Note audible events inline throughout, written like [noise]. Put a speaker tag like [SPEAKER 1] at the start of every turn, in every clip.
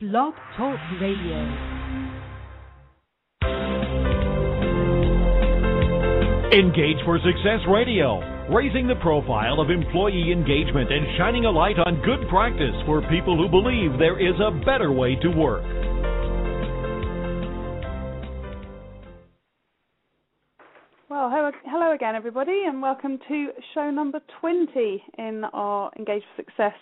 [SPEAKER 1] Blog Talk Radio.
[SPEAKER 2] Engage for Success Radio, raising the profile of employee engagement and shining a light on good practice for people who believe there is a better way to work.
[SPEAKER 3] Well, hello, hello again, everybody, and welcome to show number 20 in our Engage for Success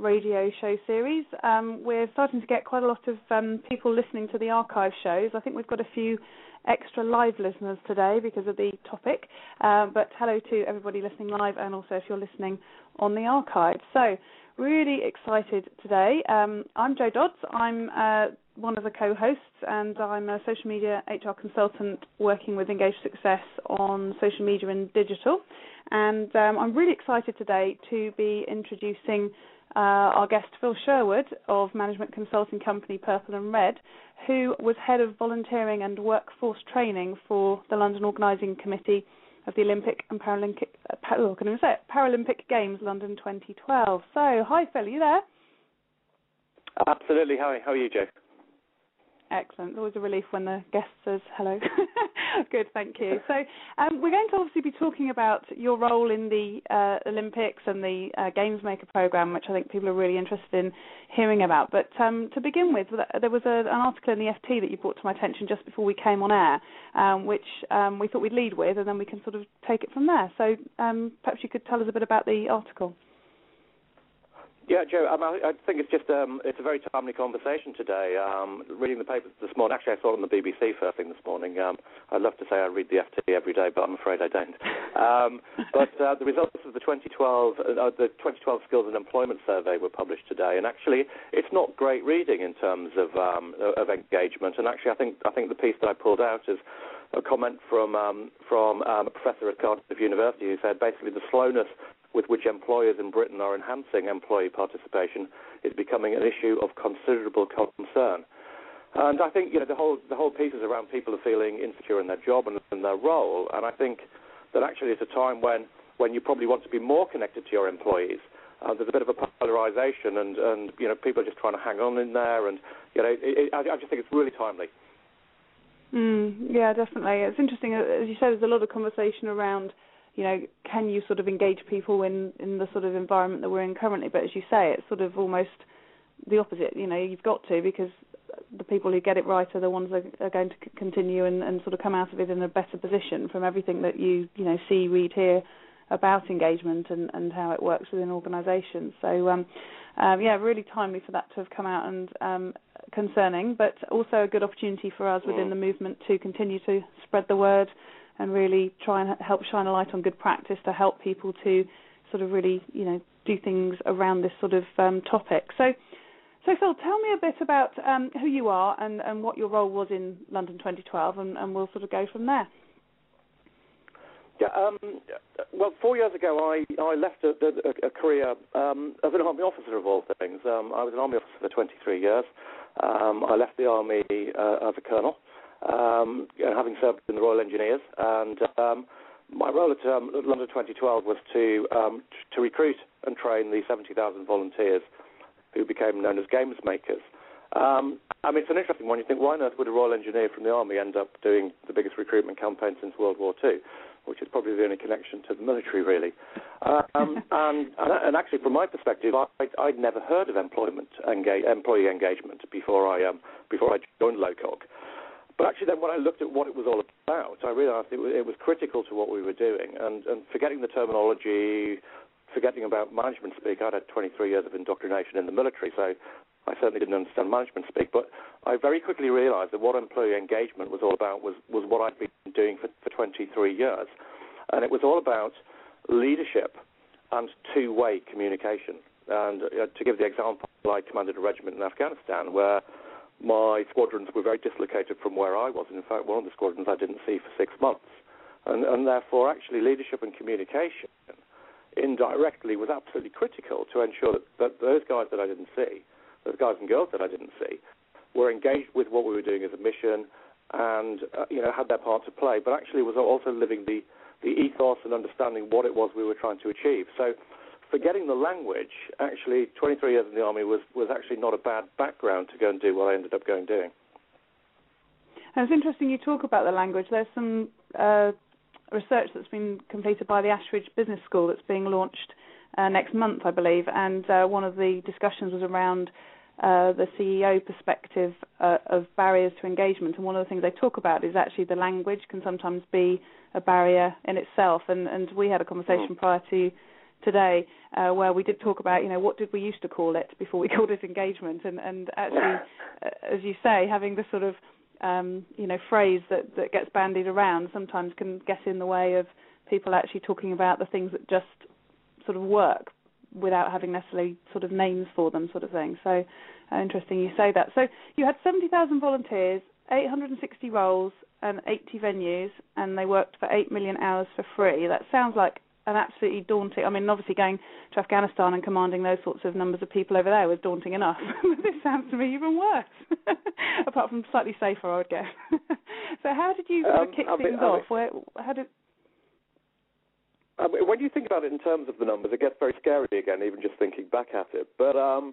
[SPEAKER 3] radio show series. Um, we're starting to get quite a lot of um, people listening to the archive shows. I think we've got a few extra live listeners today because of the topic. Uh, but hello to everybody listening live, and also if you're listening on the archive. So, really excited today. Um, I'm Jo Dodds. I'm uh, one of the co-hosts, and I'm a social media HR consultant working with Engage Success on social media and digital. And um, I'm really excited today to be introducing uh, our guest Phil Sherwood of management consulting company Purple and Red, who was head of volunteering and workforce training for the London Organising Committee of the Olympic and Paralympic, uh, oh, say it? Paralympic Games London 2012. So, hi Phil, are you there?
[SPEAKER 4] Absolutely. Hi, how are you, Jo?
[SPEAKER 3] Excellent. It's always a relief when the guest says hello. [laughs] Good, thank you. So um, we're going to obviously be talking about your role in the uh, Olympics and the uh, Games Maker program, which I think people are really interested in hearing about. But um, to begin with, there was a, an article in the FT that you brought to my attention just before we came on air, um, which um, we thought we'd lead with, and then we can sort of take it from there. So um, perhaps you could tell us a bit about the article.
[SPEAKER 4] Yeah, Jo, um, I, I think it's just um, it's a very timely conversation today. Um, reading the papers this morning, actually, I saw it on the BBC first thing this morning. Um, I'd love to say I read the FT every day, but I'm afraid I don't. Um, [laughs] but uh, the results of the 2012 uh, the 2012 Skills and Employment Survey were published today, and actually, it's not great reading in terms of um, of engagement. And actually, I think I think the piece that I pulled out is a comment from um, from um, a professor at Cardiff University who said basically the slowness with which employers in Britain are enhancing employee participation is becoming an issue of considerable concern. And I think you know the whole the whole piece is around people are feeling insecure in their job and in their role. And I think that actually it's a time when when you probably want to be more connected to your employees. Uh, there's a bit of a polarization, and and you know people are just trying to hang on in there, and you know it, it, I, I just think it's really timely.
[SPEAKER 3] Mm, yeah, definitely. It's interesting, as you said. There's a lot of conversation around you know, can you sort of engage people in in the sort of environment that we're in currently? But as you say, it's sort of almost the opposite. You know, you've got to because the people who get it right are the ones that are going to continue and, and sort of come out of it in a better position from everything that you you know see, read, hear about engagement and, and how it works within organisations. So um, um, yeah, really timely for that to have come out and um, concerning, but also a good opportunity for us within mm. the movement to continue to spread the word and really try and help shine a light on good practice to help people to sort of really, you know, do things around this sort of um, topic. So, so Phil, tell me a bit about um, who you are and, and what your role was in London 2012, and, and we'll sort of go from there.
[SPEAKER 4] Yeah, um, well, four years ago, I, I left a, a, a career um, as an army officer of all things. Um, I was an army officer for 23 years. Um, I left the army uh, as a colonel um, having served in the Royal Engineers. And um, my role at um, London 2012 was to um, t- to recruit and train the 70,000 volunteers who became known as games makers. Um, I mean, it's an interesting one. You think, why on earth would a Royal Engineer from the Army end up doing the biggest recruitment campaign since World War II? Which is probably the only connection to the military, really. Um, [laughs] and, and, actually, from my perspective, I, would never heard of employment engage, employee engagement before I um, before I joined LOCOG. But actually, then when I looked at what it was all about, I realised it was, it was critical to what we were doing. And, and forgetting the terminology, forgetting about management speak, I'd had 23 years of indoctrination in the military, so I certainly didn't understand management speak. But I very quickly realised that what employee engagement was all about was, was what I'd been doing for, for 23 years. And it was all about leadership and two-way communication. And uh, to give the example, I commanded a regiment in Afghanistan where my squadrons were very dislocated from where I was. And in fact, one of the squadrons I didn't see for six months. And, and therefore, actually, leadership and communication indirectly was absolutely critical to ensure that, that those guys that I didn't see, those guys and girls that I didn't see, were engaged with what we were doing as a mission and uh, you know had their part to play, but actually was also living the, the ethos and understanding what it was we were trying to achieve. So forgetting the language, actually, 23 years in the army was was actually not a bad background to go and do what I ended up going doing.
[SPEAKER 3] And it's interesting you talk about the language. There's some uh, research that's been completed by the Ashridge Business School that's being launched uh, next month, I believe, and uh, one of the discussions was around uh, the CEO perspective uh, of barriers to engagement. And one of the things they talk about is actually the language can sometimes be a barrier in itself. And, and we had a conversation mm. prior to today uh, where we did talk about, you know, what did we used to call it before we [laughs] called it engagement, and and actually, uh, as you say, having the sort of um, you know phrase that that gets bandied around sometimes can get in the way of people actually talking about the things that just sort of work without having necessarily sort of names for them, sort of thing. So uh, interesting you say that. So you had 70,000 volunteers, 860 roles, and 80 venues, and they worked for 8 million hours for free. That sounds like an absolutely daunting. I mean, obviously going to Afghanistan and commanding those sorts of numbers of people over there was daunting enough. [laughs] this sounds to me even worse, [laughs] apart from slightly safer, I would guess. [laughs] so, how did you sort of um, kick things off? Where, how did
[SPEAKER 4] when you think about it in terms of the numbers, it gets very scary again, even just thinking back at it. But um,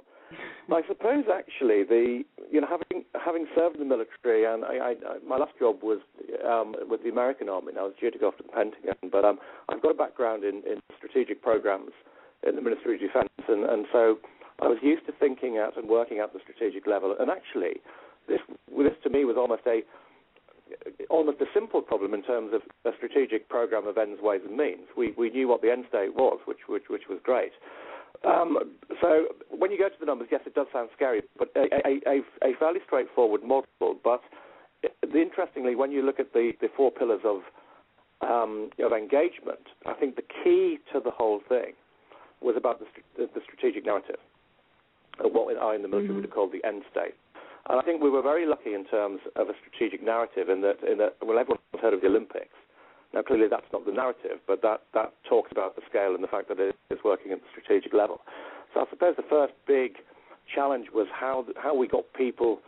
[SPEAKER 4] I suppose actually the you know having having served in the military and I, I, my last job was um, with the American Army. And I was due to go off to the Pentagon, but um, I've got a background in, in strategic programs in the Ministry of Defence, and, and so I was used to thinking at and working at the strategic level. And actually, this this to me was almost a almost a simple problem in terms of a strategic program of ends, ways, and means. We we knew what the end state was, which which which was great. Um, so when you go to the numbers, yes, it does sound scary, but a, a, a, a fairly straightforward model. But interestingly, when you look at the, the four pillars of um, of engagement, I think the key to the whole thing was about the, the strategic narrative, what I in the military mm-hmm. would have called the end state. And I think we were very lucky in terms of a strategic narrative in that, in that well, everyone's heard of the Olympics. Now, clearly that's not the narrative, but that, that talks about the scale and the fact that it is working at the strategic level. So I suppose the first big challenge was how, how we got people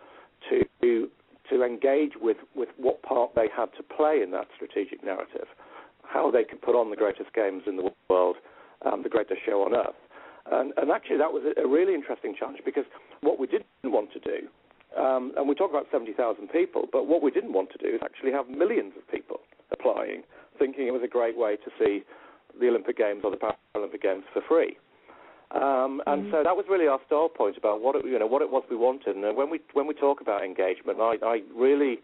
[SPEAKER 4] to, to engage with, with what part they had to play in that strategic narrative, how they could put on the greatest games in the world, um, the greatest show on earth. And, and actually, that was a, really interesting challenge because what we didn't want to do um, and we talk about 70,000 people, but what we didn't want to do is actually have millions of thinking it was a great way to see the Olympic Games or the Paralympic Games for free. Um, and mm-hmm. so that was really our start point about what it, you know what it was we wanted. And when we when we talk about engagement, I, I really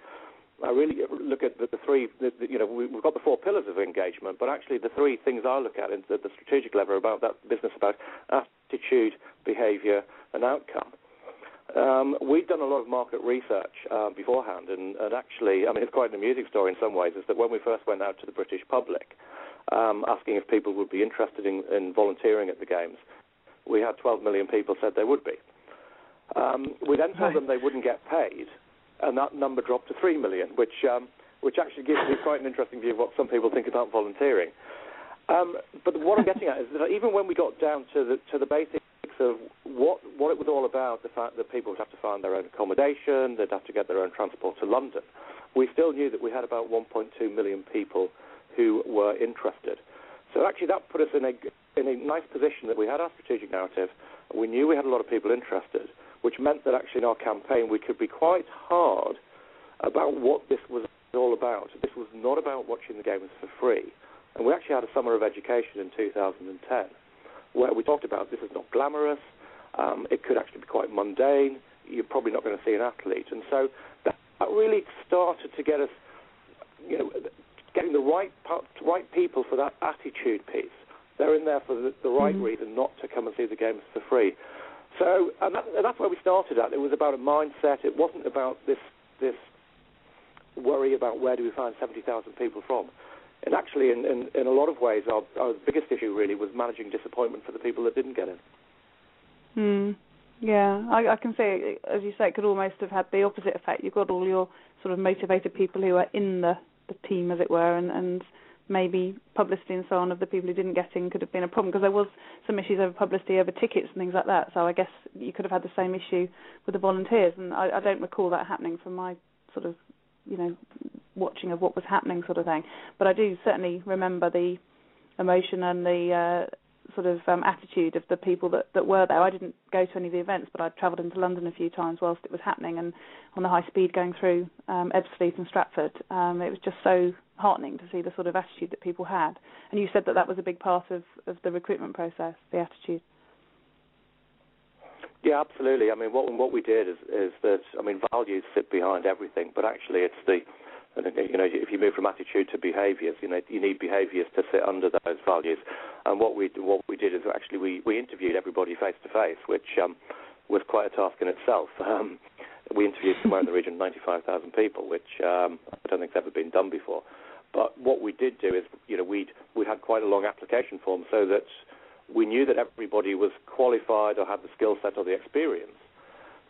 [SPEAKER 4] I really look at the, the three. The, the, you know, we, have got the four pillars of engagement, but actually the three things I look at in the, the strategic level about that business about attitude, behaviour, and outcome. Um, we'd done a lot of market research uh, beforehand, and, and, actually, I mean, it's quite an amusing story in some ways. Is that when we first went out to the British public, um, asking if people would be interested in, in, volunteering at the games, we had 12 million people said they would be. Um, we then told them they wouldn't get paid, and that number dropped to 3 million, which um, which actually gives me quite an interesting view of what some people think about volunteering. Um, but what I'm getting at is that even when we got down to the to the basic of what what it was all about, the fact that people would have to find their own accommodation, they'd have to get their own transport to London. We still knew that we had about 1.2 million people who were interested. So actually, that put us in a in a nice position that we had our strategic narrative. We knew we had a lot of people interested, which meant that actually in our campaign we could be quite hard about what this was all about. This was not about watching the games for free. And we actually had a summer of education in 2010 where we talked about this is not glamorous. Um, it could actually be quite mundane. You're probably not going to see an athlete, and so that, that really started to get us, you know, getting the right right people for that attitude piece. They're in there for the, the right mm-hmm. reason, not to come and see the games for free. So, and, that, and that's where we started at. It was about a mindset. It wasn't about this this worry about where do we find 70,000 people from. And actually, in, in, in a lot of ways, our, our biggest issue really was managing disappointment for the people that didn't get in.
[SPEAKER 3] Hmm. Yeah, I, I can say, as you say, it could almost have had the opposite effect. You've got all your sort of motivated people who are in the, the team, as it were, and, and maybe publicity and so on of the people who didn't get in could have been a problem because there was some issues over publicity over tickets and things like that. So I guess you could have had the same issue with the volunteers, and I, I don't recall that happening from my sort of you know watching of what was happening sort of thing. But I do certainly remember the emotion and the uh, sort of um, attitude of the people that, that were there. I didn't go to any of the events, but I'd travelled into London a few times whilst it was happening, and on the high speed going through um, Ebbsfleet and Stratford, um, it was just so heartening to see the sort of attitude that people had. And you said that that was a big part of, of the recruitment process, the attitude.
[SPEAKER 4] Yeah, absolutely. I mean, what what we did is is that I mean, values sit behind everything, but actually, it's the you know, if you move from attitude to behaviours, you know, you need behaviours to sit under those values. And what we what we did is actually we, we interviewed everybody face to face, which um, was quite a task in itself. [laughs] Um, we interviewed somewhere in the region of 95,000 people, which um, I don't think has ever been done before. But what we did do is, you know, we'd we had quite a long application form so that we knew that everybody was qualified or had the skill set or the experience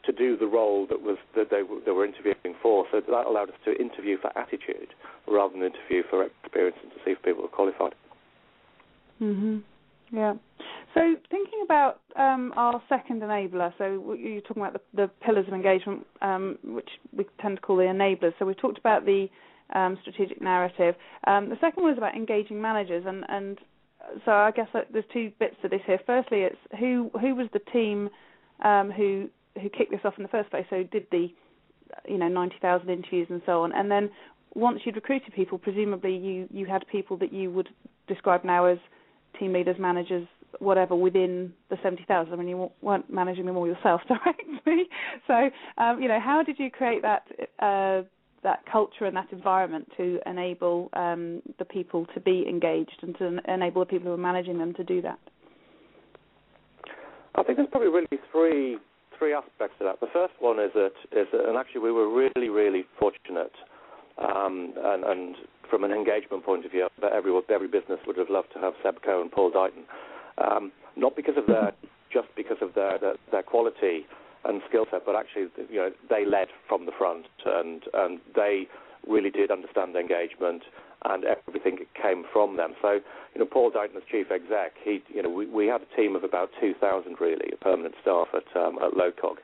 [SPEAKER 4] to do the role that was that they, they were interviewing for. So that allowed us to interview for attitude rather than interview for experience and to see if people were qualified.
[SPEAKER 3] Mhm. Yeah. So thinking about um, our second enabler, so you're talking about the, the pillars of engagement, um, which we tend to call the enablers. So we talked about the um, strategic narrative. Um, the second one is about engaging managers, and, and so I guess there's two bits to this here. Firstly, it's who who was the team um, who who kicked this off in the first place. So did the you know 90,000 interviews and so on, and then once you'd recruited people, presumably you you had people that you would describe now as team leaders, managers, whatever within the 70,000. I mean, you weren't managing them all yourself [laughs] directly. So, um, you know, how did you create that uh, that culture and that environment to enable um, the people to be engaged and to enable the people who are managing them to do that?
[SPEAKER 4] I think there's probably really three three aspects to that. The first one is that is that, and actually we were really really fortunate, um, and, and, from an engagement point of view, every every business would have loved to have Seb Coe and Paul Deighton, um, not because of their just because of their their, their quality and skill set, but actually you know they led from the front and and they really did understand engagement and everything came from them. So, you know, Paul Deighton as chief exec, he, you know, we, we had a team of about 2,000 really, permanent staff at um, at LOCOG.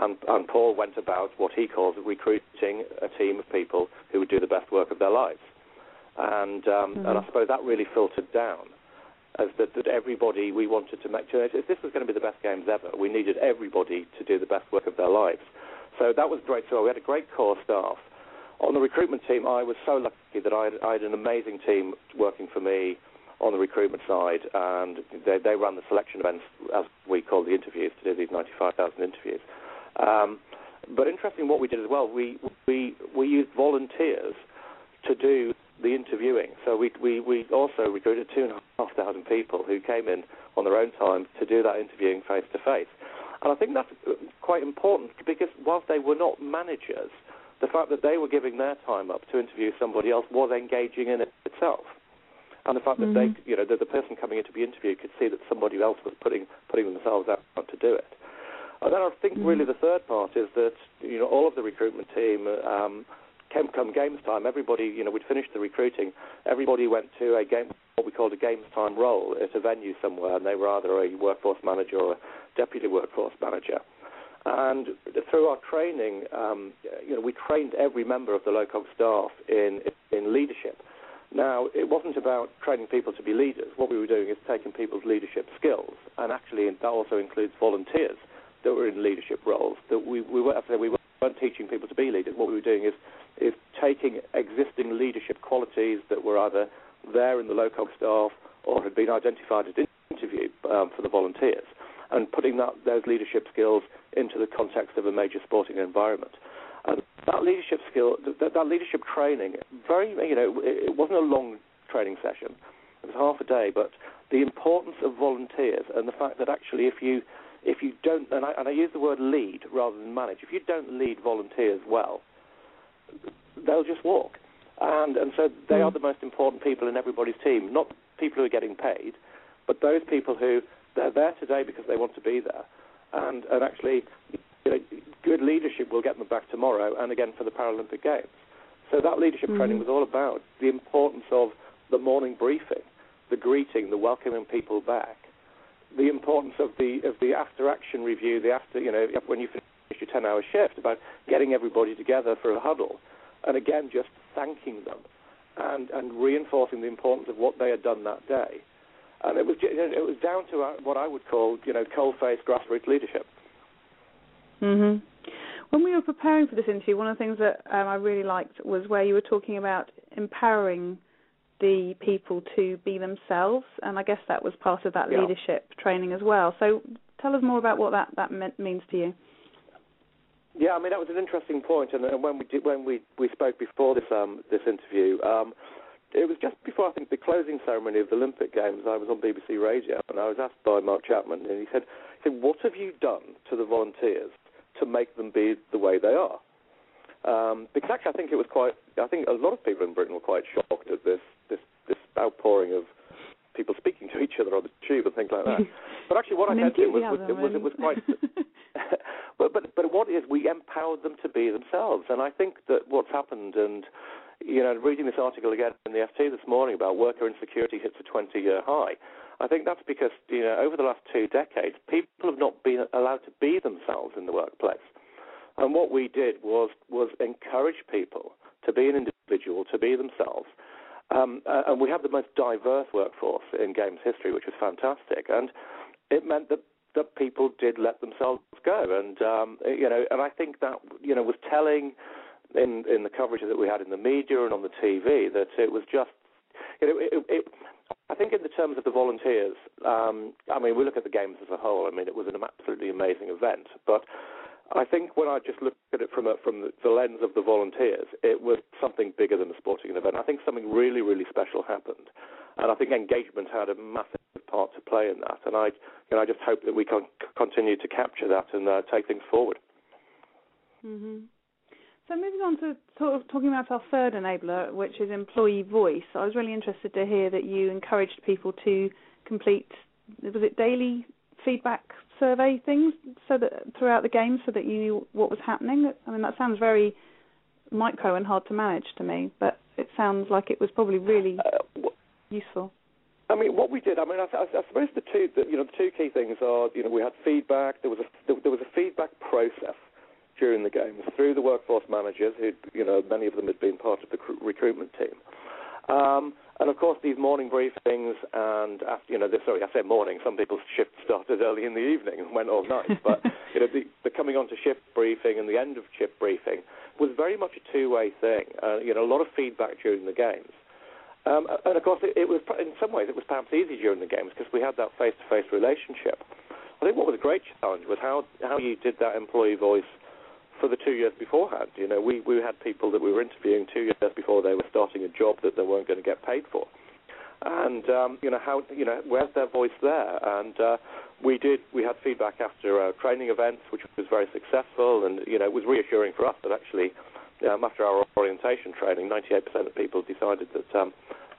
[SPEAKER 4] And, and Paul went about what he calls recruiting a team of people who would do the best work of their lives. And um, mm-hmm. and I suppose that really filtered down as that, that everybody we wanted to make sure if this was going to be the best games ever, we needed everybody to do the best work of their lives. So that was great. So we had a great core staff on the recruitment team, I was so lucky that I had, I had an amazing team working for me on the recruitment side, and they, they ran the selection events, as we call the interviews, to do these 95,000 interviews. Um, but interesting, what we did as well, we we we used volunteers to do the interviewing. So we we we also recruited two and a half thousand people who came in on their own time to do that interviewing face to face. And I think that's quite important because whilst they were not managers, the fact that they were giving their time up to interview somebody else was engaging in it itself. And the fact mm-hmm. that they, you know, that the person coming in to be interviewed could see that somebody else was putting putting themselves out to do it. And then I think mm-hmm. really the third part is that you know all of the recruitment team um, came come games time. Everybody, you know, we'd finished the recruiting. Everybody went to a game, what we called a games time role at a venue somewhere, and they were either a workforce manager or a deputy workforce manager. And through our training, um, you know, we trained every member of the LOCOG staff in in leadership. Now, it wasn't about training people to be leaders. What we were doing is taking people's leadership skills, and actually that also includes volunteers that were in leadership roles. That we we, were, we weren't teaching people to be leaders. What we were doing is is taking existing leadership qualities that were either there in the LOCOG staff or had been identified as interview um, for the volunteers and putting that, those leadership skills into the context of a major sporting environment. And that leadership skill, that, that leadership training, very, you know, it, it wasn't a long training session. It was half a day, but the importance of volunteers and the fact that actually if you if you don't, and I, and I use the word lead rather than manage, if you don't lead volunteers well, they'll just walk. And, and so they mm. are the most important people in everybody's team, not people who are getting paid, but those people who they're there today because they want to be there, and and actually, you know, good leadership will get them back tomorrow, and again for the Paralympic Games. So that leadership mm-hmm. training was all about the importance of the morning briefing, the greeting, the welcoming people back, the importance of the of the after action review, the after you know when you finish your ten hour shift, about getting everybody together for a huddle, and again just thanking them, and and reinforcing the importance of what they had done that day and it was it was down to uh, what I would call you know coal-faced grassroots leadership.
[SPEAKER 3] Mhm. When we were preparing for this interview, one of the things that um, I really liked was where you were talking about empowering the people to be themselves, and I guess that was part of that
[SPEAKER 4] yeah.
[SPEAKER 3] leadership training as well. So tell us more about what that that means to you.
[SPEAKER 4] Yeah, I mean that was an interesting point, and, and when we did, when we, we spoke before this um, this interview, um, it was just before I think the closing ceremony of the Olympic Games. I was on BBC Radio, and I was asked by Mark Chapman, and he said, he said, "What have you done to the volunteers to make them be the way they are?" Um, because actually, I think it was quite. I think a lot of people in Britain were quite shocked at this this this outpouring of people speaking to each other on the tube and things like that. [laughs] But actually, what I said to was, was, it was it was quite. [laughs] but but but what is we empowered them to be themselves, and I think that what's happened, and you know, reading this article again in the FT this morning about worker insecurity hits a 20-year high. I think that's because you know over the last two decades, people have not been allowed to be themselves in the workplace. And what we did was was encourage people to be an individual, to be themselves. Um, and we have the most diverse workforce in games history, which was fantastic. And it meant that that people did let themselves go, and um, you know, and I think that you know was telling in in the coverage that we had in the media and on the TV that it was just you know it, it, I think in the terms of the volunteers, um, I mean we look at the games as a whole. I mean it was an absolutely amazing event, but I think when I just look at it from a, from the, lens of the volunteers, it was something bigger than a sporting event. I think something really, really special happened, and I think engagement had a massive part to play in that. And I, you know, I just hope that we can continue to capture that and uh, take things forward.
[SPEAKER 3] Mm-hmm. So moving on to sort of talking about our third enabler, which is employee voice. I was really interested to hear that you encouraged people to complete was it daily feedback survey things so that throughout the game so that you knew what was happening? I mean, that sounds very micro and hard to manage to me, but it sounds like it was probably really uh, useful.
[SPEAKER 4] I mean, what we did. I mean, I, I, I suppose the two, the, you know, the two key things are, you know, we had feedback. There was a there, there was a feedback process during the games through the workforce managers, who, you know, many of them had been part of the recruitment team. Um, and of course, these morning briefings and after, you know, sorry, I said morning. Some people's shift started early in the evening and went all night. But [laughs] you know, the, the coming on to shift briefing and the end of shift briefing was very much a two-way thing. Uh, you know, a lot of feedback during the games. Um, and of course, it, it was in some ways it was perhaps easy during the games because we had that face-to-face relationship. I think what was a great challenge was how how you did that employee voice for the two years beforehand. You know, we, we had people that we were interviewing two years before they were starting a job that they weren't going to get paid for. And um, you know how you know where's their voice there? And uh, we did we had feedback after uh, training events, which was very successful, and you know it was reassuring for us that actually um, after our orientation training, 98% of people decided that um,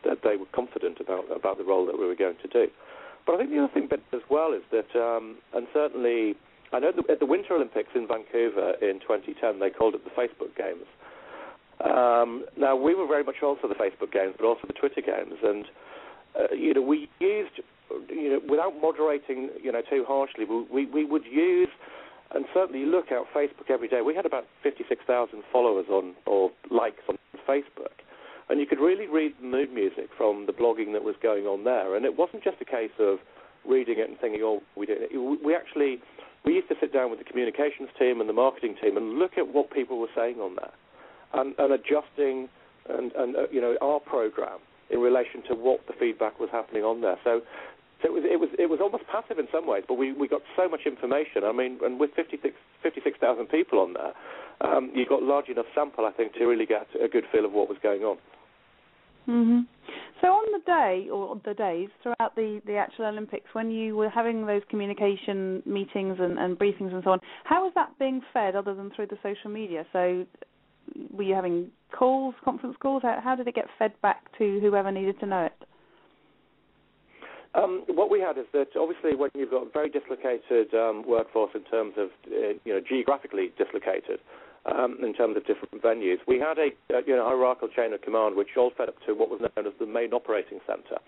[SPEAKER 4] that they were confident about about the role that we were going to do. But I think the other thing as well is that, um, and certainly I know at the Winter Olympics in Vancouver in 2010, they called it the Facebook Games. Um, now, we were very much also the Facebook Games, but also the Twitter Games. And, uh, you know, we used, you know, without moderating, you know, too harshly, we, we would use and certainly look at Facebook every day. We had about 56,000 followers on, or likes on Facebook. And you could really read the mood music from the blogging that was going on there. And it wasn't just a case of reading it and thinking, oh, we did it. We actually we used to sit down with the communications team and the marketing team and look at what people were saying on there, and, and adjusting and, and uh, you know our program in relation to what the feedback was happening on there. So, so it was it was it was almost passive in some ways, but we, we got so much information. I mean, and with 56 56,000 people on there, um, you got large enough sample, I think, to really get a good feel of what was going on.
[SPEAKER 3] Mm-hmm. So on the day or the days throughout the, the actual Olympics, when you were having those communication meetings and, and briefings and so on, how was that being fed other than through the social media? So were you having calls, conference calls? How, how did it get fed back to whoever needed to know it?
[SPEAKER 4] Um, what we had is that obviously when you've got a very dislocated um, workforce in terms of uh, you know geographically dislocated, um, in terms of different venues. We had a uh, you know hierarchical chain of command, which all fed up to what was known as the main operating centre,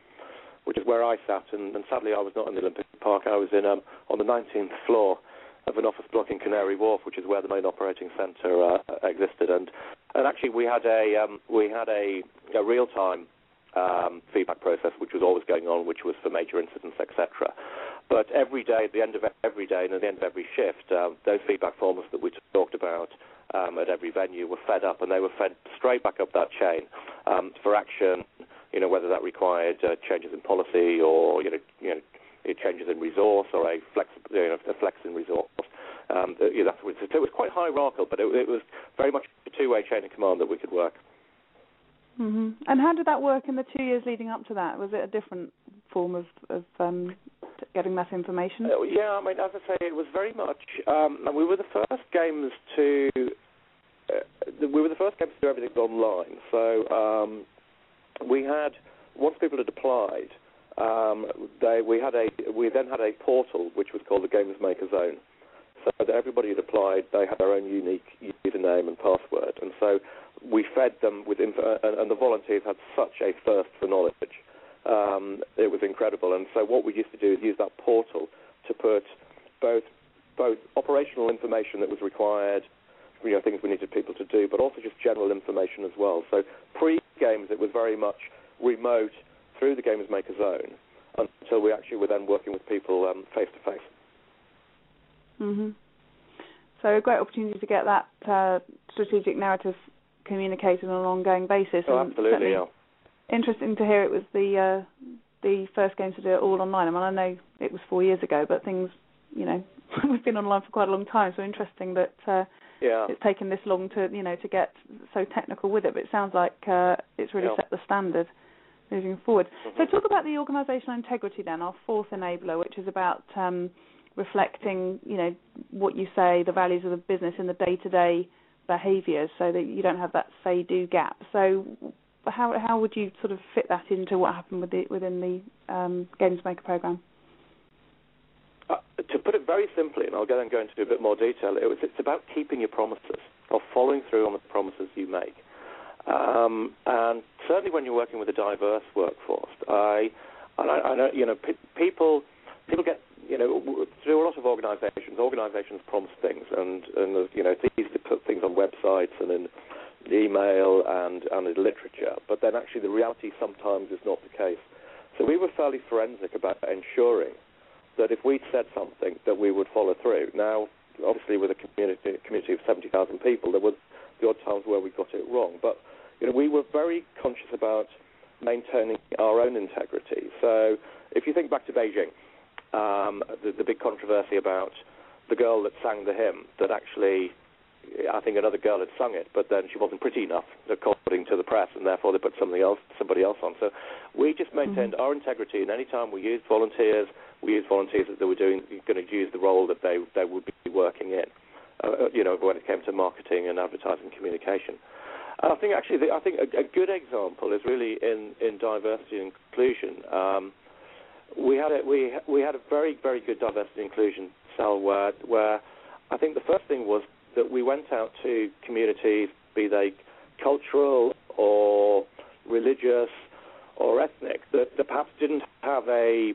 [SPEAKER 4] which is where I sat. And, and sadly, I was not in the Olympic Park. I was in um, on the 19th floor of an office block in Canary Wharf, which is where the main operating centre uh, existed. And and actually, we had a um, we had a, a real time um, feedback process, which was always going on, which was for major incidents, etc. But every day, at the end of every day, and at the end of every shift, um, those feedback forms that we talked about um, at every venue were fed up, and they were fed straight back up that chain um, for action. You know, whether that required uh, changes in policy or you know, you know, changes in resource or a flex, you know, a in resource. Um, you know, it was quite hierarchical, but it, it was very much a two-way chain of command that we could work.
[SPEAKER 3] Mm-hmm. And how did that work in the two years leading up to that? Was it a different form of, of um, getting that information?
[SPEAKER 4] Uh, yeah, I mean, as I say, it was very much. Um, we were the first games to. Uh, we were the first games to do everything online. So um, we had once people had applied, um, they, we had a we then had a portal which was called the Games Maker Zone. So that everybody had applied, they had their own unique username and password, and so we fed them with info, and, and the volunteers had such a thirst for knowledge. Um, it was incredible, and so what we used to do is use that portal to put both both operational information that was required, you know, things we needed people to do, but also just general information as well. So pre-games, it was very much remote through the Games Maker Zone until we actually were then working with people face to face.
[SPEAKER 3] Mhm. So a great opportunity to get that uh, strategic narrative communicated on an ongoing basis.
[SPEAKER 4] Oh, absolutely, yeah.
[SPEAKER 3] Interesting to hear it was the uh, the first game to do it all online. I mean, I know it was four years ago, but things, you know, [laughs] we've been online for quite a long time. So interesting that uh,
[SPEAKER 4] yeah.
[SPEAKER 3] it's taken this long to, you know, to get so technical with it. But it sounds like uh, it's really
[SPEAKER 4] yeah.
[SPEAKER 3] set the standard moving forward.
[SPEAKER 4] Mm-hmm.
[SPEAKER 3] So talk about the organisational integrity then, our fourth enabler, which is about um, reflecting, you know, what you say, the values of the business in the day-to-day behaviours, so that you don't have that say-do gap. So how how would you sort of fit that into what happened with the, within the um, Games Maker program?
[SPEAKER 4] Uh, to put it very simply, and I'll go and go into a bit more detail, it was, it's about keeping your promises or following through on the promises you make. Um, and certainly when you're working with a diverse workforce, I, and I, I know, you know, pe- people, people get, you know, through a lot of organisations, organisations promise things, and, and you know, it's easy to put things on websites and in email and, and in literature, but then actually the reality sometimes is not the case. So we were fairly forensic about ensuring that if we'd said something, that we would follow through. Now, obviously, with a community, community of 70,000 people, there was the odd times where we got it wrong, but you know, we were very conscious about maintaining our own integrity. So if you think back to Beijing, um, the, the big controversy about the girl that sang the hymn, that actually, I think another girl had sung it, but then she wasn't pretty enough, according to the press, and therefore they put something else, somebody else on. So we just maintained mm-hmm. our integrity, and any time we used volunteers, we used volunteers that they were doing, going to use the role that they they would be working in. Uh, you know, when it came to marketing and advertising communication. And I think actually, the, I think a, a, good example is really in, in diversity and inclusion. Um, we had a, we we had a very very good diversity and inclusion cell where where I think the first thing was that we went out to communities, be they cultural or religious or ethnic, that, that perhaps didn't have a,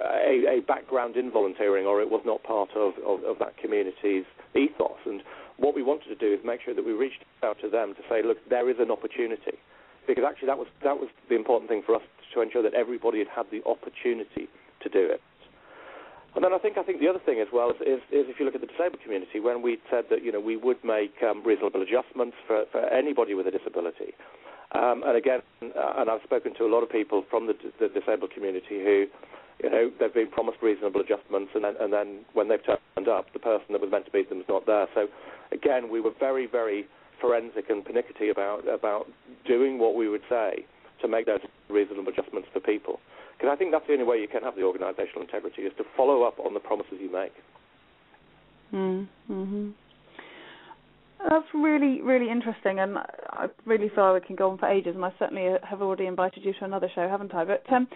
[SPEAKER 4] a, a background in volunteering or it was not part of, of, of that community's ethos. And what we wanted to do is make sure that we reached out to them to say, look, there is an opportunity, because actually that was that was the important thing for us to ensure that everybody had had the opportunity to do it. And then I think I think the other thing as well is, is, is if you look at the disabled community, when we said that you know we would make um, reasonable adjustments for, for anybody with a disability, um, and again, uh, and I've spoken to a lot of people from the, the disabled community who you know, they've been promised reasonable adjustments, and then, and then when they've turned up, the person that was meant to meet them is not there. So, again, we were very, very forensic and pernickety about about doing what we would say to make those reasonable adjustments for people. Because I think that's the only way you can have the organisational integrity is to follow up on the promises you make.
[SPEAKER 3] Mm-hmm. That's really, really interesting, and I really feel we can go on for ages. And I certainly have already invited you to another show, haven't I? But um,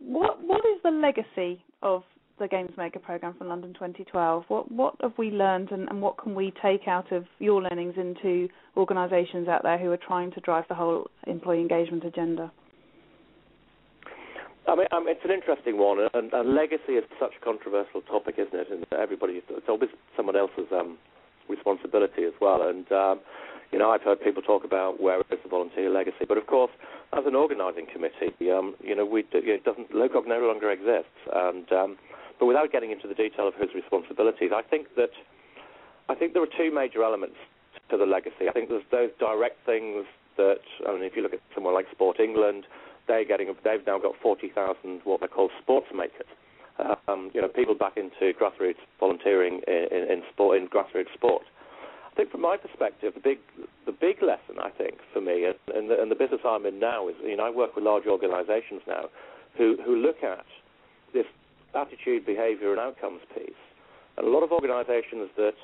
[SPEAKER 3] what what is the legacy of the Games Maker program from London 2012? What what have we learned, and, and what can we take out of your learnings into organisations out there who are trying to drive the whole employee engagement agenda?
[SPEAKER 4] I mean, I mean, it's an interesting one, and, and, legacy is such a controversial topic, isn't it? And everybody, it's always someone else's um, responsibility as well. And um, you know, I've heard people talk about where is the volunteer legacy, but of course, as an organising committee, um, you know, we it doesn't LOCOG no longer exists, and um, but without getting into the detail of whose responsibilities, I think that I think there are two major elements to the legacy. I think there's those direct things that I mean, if you look at someone like Sport England, they're getting they've now got 40,000 what they call sports makers. Um, you know, people back into grassroots volunteering in, in, in sport in grassroots sport. I think from my perspective, the big the big lesson I think for me and, and, the, and the business I'm in now is you know I work with large organisations now who who look at this attitude, behaviour, and outcomes piece, and a lot of organisations that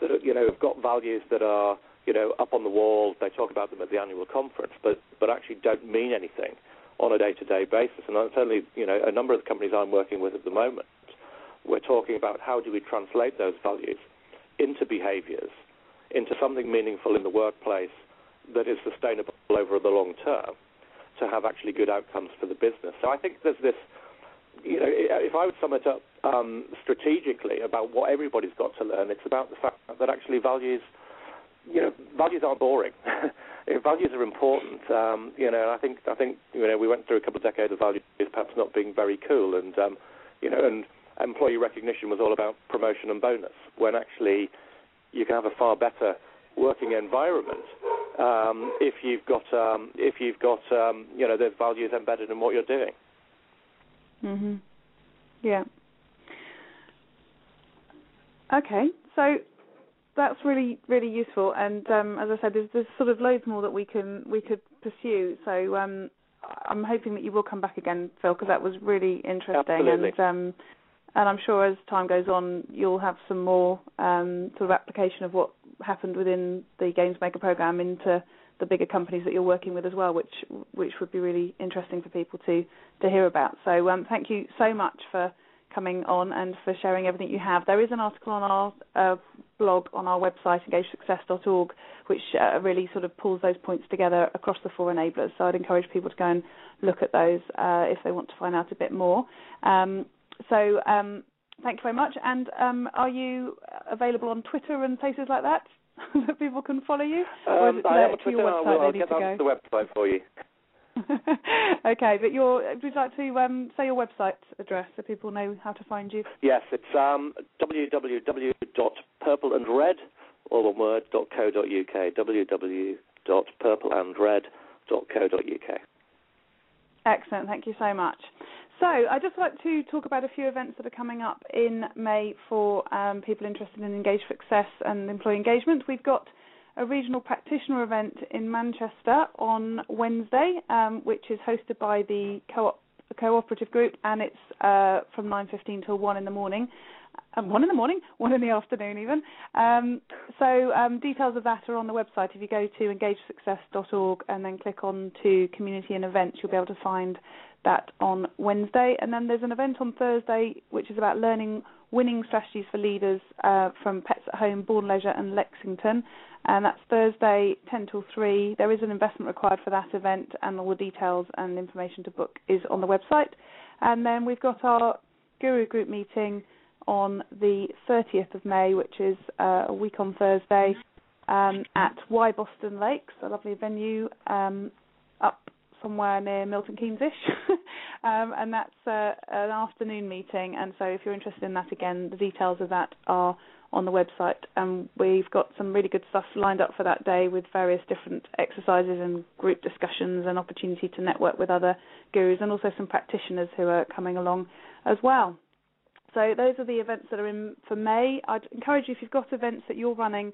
[SPEAKER 4] that you know have got values that are you know up on the wall. They talk about them at the annual conference, but but actually don't mean anything on a day-to-day basis. And certainly you know a number of the companies I'm working with at the moment, we're talking about how do we translate those values into behaviours into something meaningful in the workplace that is sustainable over the long term to have actually good outcomes for the business. So I think there's this, you know, if I would sum it up um, strategically about what everybody's got to learn, it's about the fact that actually values, you know, values aren't boring. [laughs] values are important. Um, you know, I think I think you know we went through a couple of decades of values perhaps not being very cool, and um, you know, and employee recognition was all about promotion and bonus, when actually you can have a far better working environment um, if you've got um, if you've got um, you know those values embedded in what you're doing.
[SPEAKER 3] Mhm. Yeah. Okay, so that's really really useful, and um, as I said, there's, there's sort of loads more that we can we could pursue. So um, I'm hoping that you will come back again, Phil, because that was really interesting.
[SPEAKER 4] Absolutely.
[SPEAKER 3] And um, and I'm sure as time goes on, you'll have some more um, sort of application of what happened within the Games Maker program into the bigger companies that you're working with as well, which which would be really interesting for people to to hear about. So um, thank you so much for coming on and for sharing everything you have. There is an article on our uh, blog on our website, engagesuccess.org, which uh, really sort of pulls those points together across the four enablers. So I'd encourage people to go and look at those uh, if they want to find out a bit more. Um, so um, thank you very much. And um, are you available on Twitter and places like that [laughs] that people can follow you?
[SPEAKER 4] Um, I am on Twitter. I'll, I'll get on
[SPEAKER 3] the
[SPEAKER 4] website for you. [laughs]
[SPEAKER 3] okay, but your would you like to um, say your website address so people know how to find you?
[SPEAKER 4] Yes, it's um, www.purpleandred, all one word, .co.uk. www.purpleandred.co.uk.
[SPEAKER 3] Excellent, thank you so much. So, I'd just like to talk about a few events that are coming up in May for um, people interested in Engage Success and employee engagement. We've got a regional practitioner event in Manchester on Wednesday, um, which is hosted by the co-op, cooperative group, and it's uh, from 9:15 till 1 in the morning. Um, one in the morning, [laughs] one in the afternoon, even. Um, so um, details of that are on the website. If you go to engagesuccess.org and then click on to community and events, you'll be able to find that on Wednesday. And then there's an event on Thursday which is about learning winning strategies for leaders uh, from Pets at Home, Bourne Leisure, and Lexington. And that's Thursday, 10 till 3. There is an investment required for that event, and all the details and information to book is on the website. And then we've got our Guru Group meeting on the 30th of May, which is uh, a week on Thursday, um, at Wyboston Lakes, a lovely venue um, up somewhere near Milton Keynes-ish, [laughs] um, and that's uh, an afternoon meeting. And so, if you're interested in that, again, the details of that are on the website. And we've got some really good stuff lined up for that day with various different exercises and group discussions and opportunity to network with other gurus and also some practitioners who are coming along as well. So those are the events that are in for May. I'd encourage you if you've got events that you're running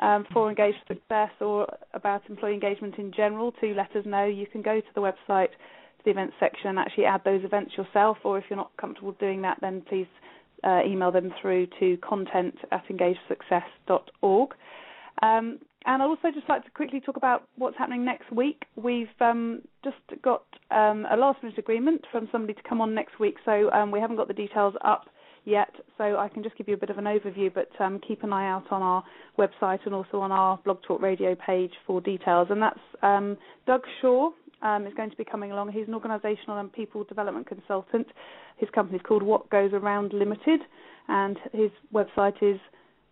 [SPEAKER 3] um, for Engage Success or about employee engagement in general to let us know. You can go to the website, to the events section, and actually add those events yourself. Or if you're not comfortable doing that, then please uh, email them through to content at engagesuccess.org. Um, and I'd also just like to quickly talk about what's happening next week. We've um, just got um, a last minute agreement from somebody to come on next week, so um, we haven't got the details up yet, so I can just give you a bit of an overview, but um, keep an eye out on our website and also on our Blog Talk Radio page for details. And that's um, Doug Shaw. Um, is going to be coming along. He's an organisational and people development consultant. His company is called What Goes Around Limited, and his website is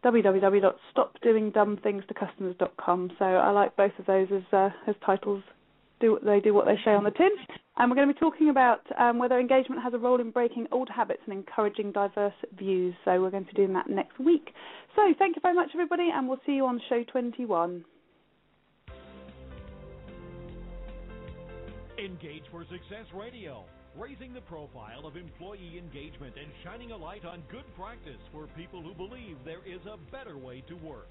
[SPEAKER 3] www.stopdoingdumbthingstocustomers.com. So I like both of those as uh, as titles. Do they do what they say on the tin? And we're going to be talking about um, whether engagement has a role in breaking old habits and encouraging diverse views. So we're going to be doing that next week. So thank you very much, everybody, and we'll see you on show 21.
[SPEAKER 2] Engage for Success Radio, raising the profile of employee engagement and shining a light on good practice for people who believe there is a better way to work.